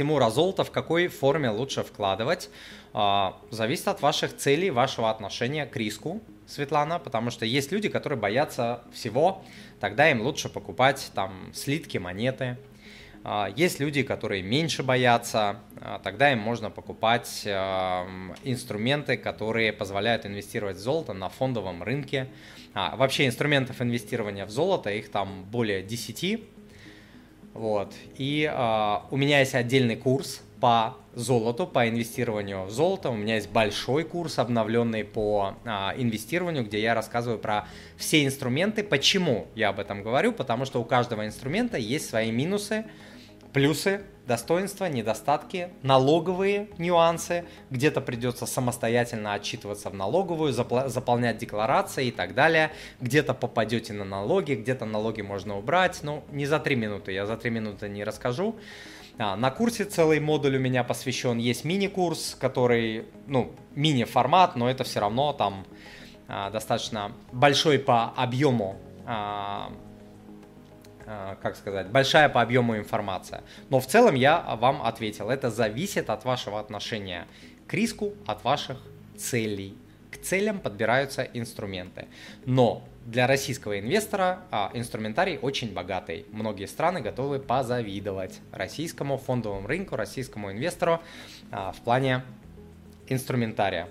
Тимур, а золото в какой форме лучше вкладывать? А, зависит от ваших целей, вашего отношения к риску, Светлана, потому что есть люди, которые боятся всего, тогда им лучше покупать там слитки, монеты. А, есть люди, которые меньше боятся, а, тогда им можно покупать инструменты, которые позволяют инвестировать в золото на фондовом рынке. Вообще инструментов инвестирования в золото, их там более 10. Вот. И у меня есть отдельный курс по золоту, по инвестированию в золото. У меня есть большой курс, обновленный по а, инвестированию, где я рассказываю про все инструменты. Почему я об этом говорю? Потому что у каждого инструмента есть свои минусы, плюсы, достоинства, недостатки, налоговые нюансы. Где-то придется самостоятельно отчитываться в налоговую, заполнять декларации и так далее. Где-то попадете на налоги, где-то налоги можно убрать. Ну, не за три минуты, я за три минуты не расскажу. А, на курсе целый модуль у меня посвящен. Есть мини-курс, который, ну, мини-формат, но это все равно там а, достаточно большой по объему а, как сказать, большая по объему информация. Но в целом я вам ответил, это зависит от вашего отношения к риску, от ваших целей. К целям подбираются инструменты. Но для российского инвестора а, инструментарий очень богатый. Многие страны готовы позавидовать российскому фондовому рынку, российскому инвестору а, в плане инструментария.